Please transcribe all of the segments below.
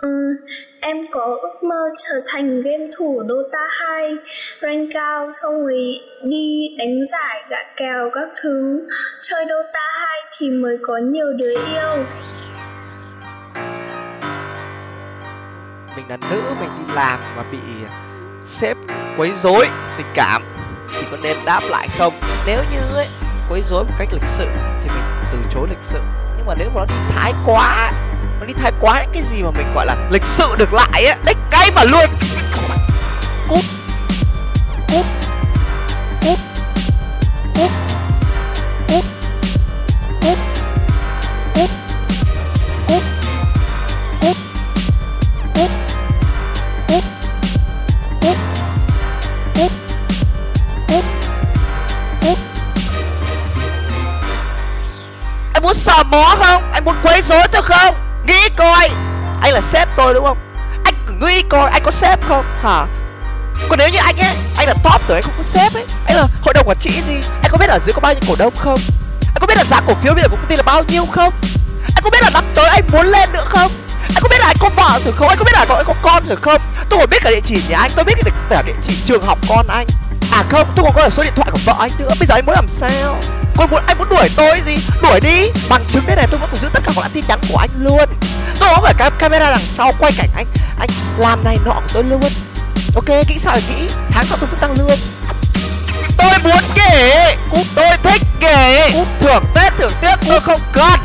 Ừ, em có ước mơ trở thành game thủ Dota 2 rank cao xong rồi đi đánh giải gạ kèo các thứ. Chơi Dota 2 thì mới có nhiều đứa yêu. Mình là nữ mình đi làm mà bị sếp quấy rối tình cảm. Thì có nên đáp lại không? Nếu như ấy quấy rối một cách lịch sự thì mình từ chối lịch sự. Nhưng mà nếu mà nó đi thái quá nó đi thái quá những cái gì mà mình gọi là lịch sự được lại á đấy cái mà luôn cút cút cút cút cút cút cút cút cút cút cút cút cút cút cút anh muốn xả mó không anh muốn quấy rối tôi không nghĩ coi. Anh là sếp tôi đúng không? Anh cứ nghĩ coi anh có sếp không? Hả? Còn nếu như anh ấy, anh là top rồi anh không có sếp ấy. Anh là hội đồng quản trị gì? Anh có biết ở dưới có bao nhiêu cổ đông không? Anh có biết là giá cổ phiếu bây giờ của công ty là bao nhiêu không? Anh có biết là năm tới anh muốn lên nữa không? Anh có biết là anh có vợ rồi không? Anh có biết là anh có con rồi không? Tôi còn biết cả địa chỉ nhà anh, tôi biết cả địa chỉ trường học con anh à không tôi còn có là số điện thoại của vợ anh nữa. Bây giờ anh muốn làm sao? Còn muốn anh muốn đuổi tôi gì? Đuổi đi. Bằng chứng đây này tôi vẫn còn giữ tất cả các tin nhắn của anh luôn. Tôi có cả cam camera đằng sau quay cảnh anh. Anh làm này nọ của tôi luôn. Ok nghĩ sao thì nghĩ tháng sau tôi cứ tăng lương. Tôi muốn nghỉ tôi thích nghỉ thưởng tết thưởng tiếc tôi không cần.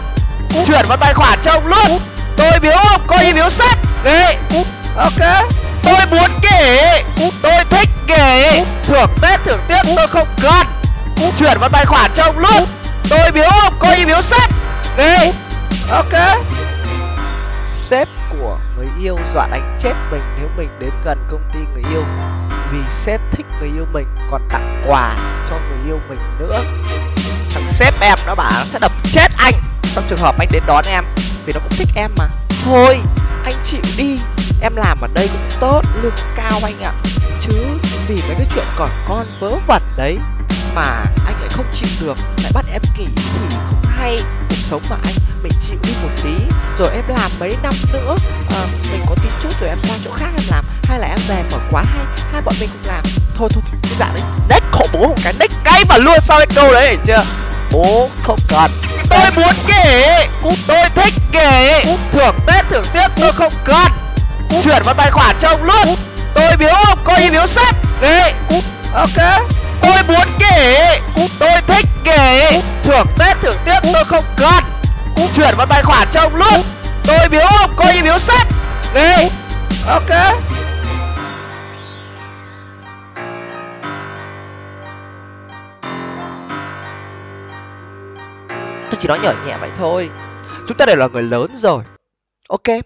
Chuyển vào tài khoản cho ông luôn. Tôi biếu ông coi như biếu sếp. Nghỉ ok. Tôi muốn nghỉ tôi thích thưởng tết thưởng tiếc tôi không cần. Chuyển vào tài khoản cho ông luôn tôi biếu ông coi biếu sếp. Nghỉ ok. Sếp của người yêu dọa đánh chết mình nếu mình đến gần công ty người yêu. Vì sếp thích người yêu mình còn tặng quà cho người yêu mình nữa. Thằng sếp em nó bảo nó sẽ đập chết anh. Trong trường hợp anh đến đón em vì nó cũng thích em mà. Thôi anh chịu đi. Em làm ở đây cũng tốt lương cao anh ạ. Chứ vì mấy cái chuyện còn con vớ vẩn đấy mà anh lại không chịu được. Lại bắt em nghỉ thì không hay cuộc sống mà anh mình chịu đi một tí. Rồi em làm mấy năm nữa à, mình có tí chút rồi em qua chỗ khác em làm. Hay là em về mở quán hay hai bọn mình cùng làm. Thôi thôi, thôi cái dạng đấy. Nét khổ bố một cái nét cay mà luôn sau cái câu đấy chưa? Bố không cần. Tôi muốn nghỉ tôi thích nghỉ thưởng tết thưởng tiếp tôi không cần. Chuyển vào tài khoản cho ông luôn. Tôi biếu ông coi như biếu sếp nghỉ ok. Tôi muốn nghỉ tôi thích nghỉ thưởng tết thưởng tiếc tôi không cần. Chuyển vào tài khoản cho ông luôn. Tôi biếu ông coi như biếu sếp. Nghỉ ok. Tôi chỉ nói nhỏ nhẹ vậy thôi. Chúng ta đều là người lớn rồi. Ok